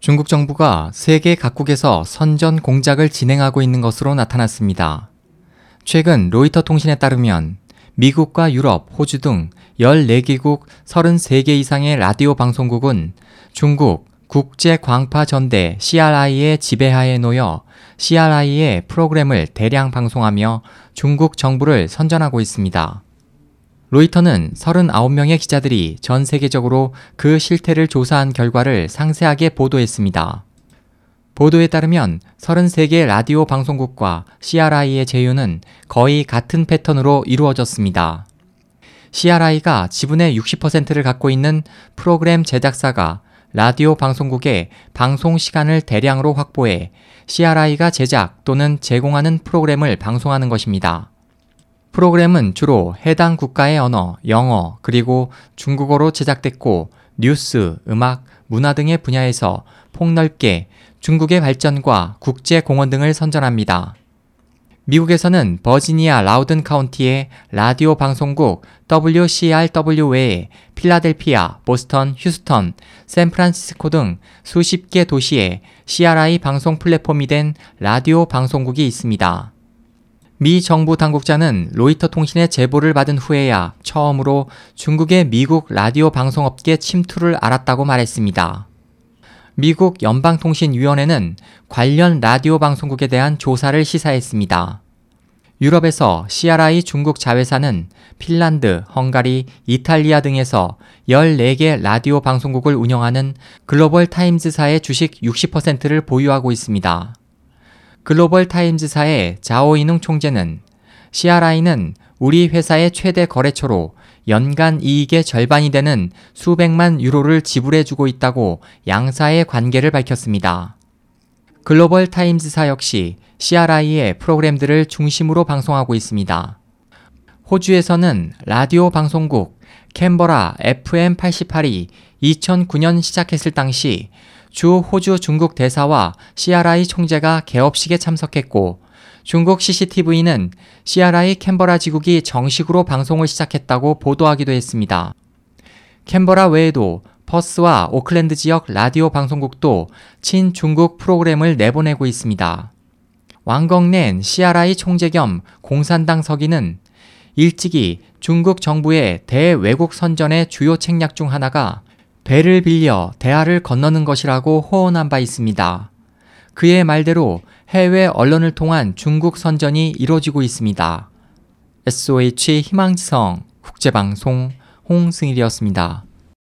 중국 정부가 세계 각국에서 선전 공작을 진행하고 있는 것으로 나타났습니다. 최근 로이터 통신에 따르면 미국과 유럽, 호주 등 14개국 33개 이상의 라디오 방송국은 중국 국제광파전대 CRI의 지배하에 놓여 CRI의 프로그램을 대량 방송하며 중국 정부를 선전하고 있습니다. 로이터는 39명의 기자들이 전 세계적으로 그 실태를 조사한 결과를 상세하게 보도했습니다. 보도에 따르면 33개 라디오 방송국과 CRI의 제휴는 거의 같은 패턴으로 이루어졌습니다. CRI가 지분의 60%를 갖고 있는 프로그램 제작사가 라디오 방송국의 방송 시간을 대량으로 확보해 CRI가 제작 또는 제공하는 프로그램을 방송하는 것입니다. 프로그램은 주로 해당 국가의 언어, 영어, 그리고 중국어로 제작됐고 뉴스, 음악, 문화 등의 분야에서 폭넓게 중국의 발전과 국제 공헌 등을 선전합니다. 미국에서는 버지니아 라우든 카운티의 라디오 방송국 WCRW 외에 필라델피아, 보스턴, 휴스턴, 샌프란시스코 등 수십 개 도시에 CRI 방송 플랫폼이 된 라디오 방송국이 있습니다. 미 정부 당국자는 로이터 통신의 제보를 받은 후에야 처음으로 중국의 미국 라디오 방송업계 침투를 알았다고 말했습니다. 미국 연방통신위원회는 관련 라디오 방송국에 대한 조사를 시사했습니다. 유럽에서 CRI 중국 자회사는 핀란드, 헝가리, 이탈리아 등에서 14개 라디오 방송국을 운영하는 글로벌 타임즈사의 주식 60%를 보유하고 있습니다. 글로벌 타임즈사의 자오이능 총재는 CRI는 우리 회사의 최대 거래처로 연간 이익의 절반이 되는 수백만 유로를 지불해주고 있다고 양사의 관계를 밝혔습니다. 글로벌 타임즈사 역시 CRI의 프로그램들을 중심으로 방송하고 있습니다. 호주에서는 라디오 방송국 캔버라 FM88이 2009년 시작했을 당시 주 호주 중국 대사와 CRI 총재가 개업식에 참석했고 중국 CCTV는 CRI 캔버라 지국이 정식으로 방송을 시작했다고 보도하기도 했습니다. 캔버라 외에도 퍼스와 오클랜드 지역 라디오 방송국도 친중국 프로그램을 내보내고 있습니다. 왕건넨 CRI 총재 겸 공산당 서기는 일찍이 중국 정부의 대외국 선전의 주요 책략 중 하나가 배를 빌려 대하를 건너는 것이라고 호언한 바 있습니다. 그의 말대로 해외 언론을 통한 중국 선전이 이루어지고 있습니다. SOH 희망지성 국제방송 홍승일이었습니다.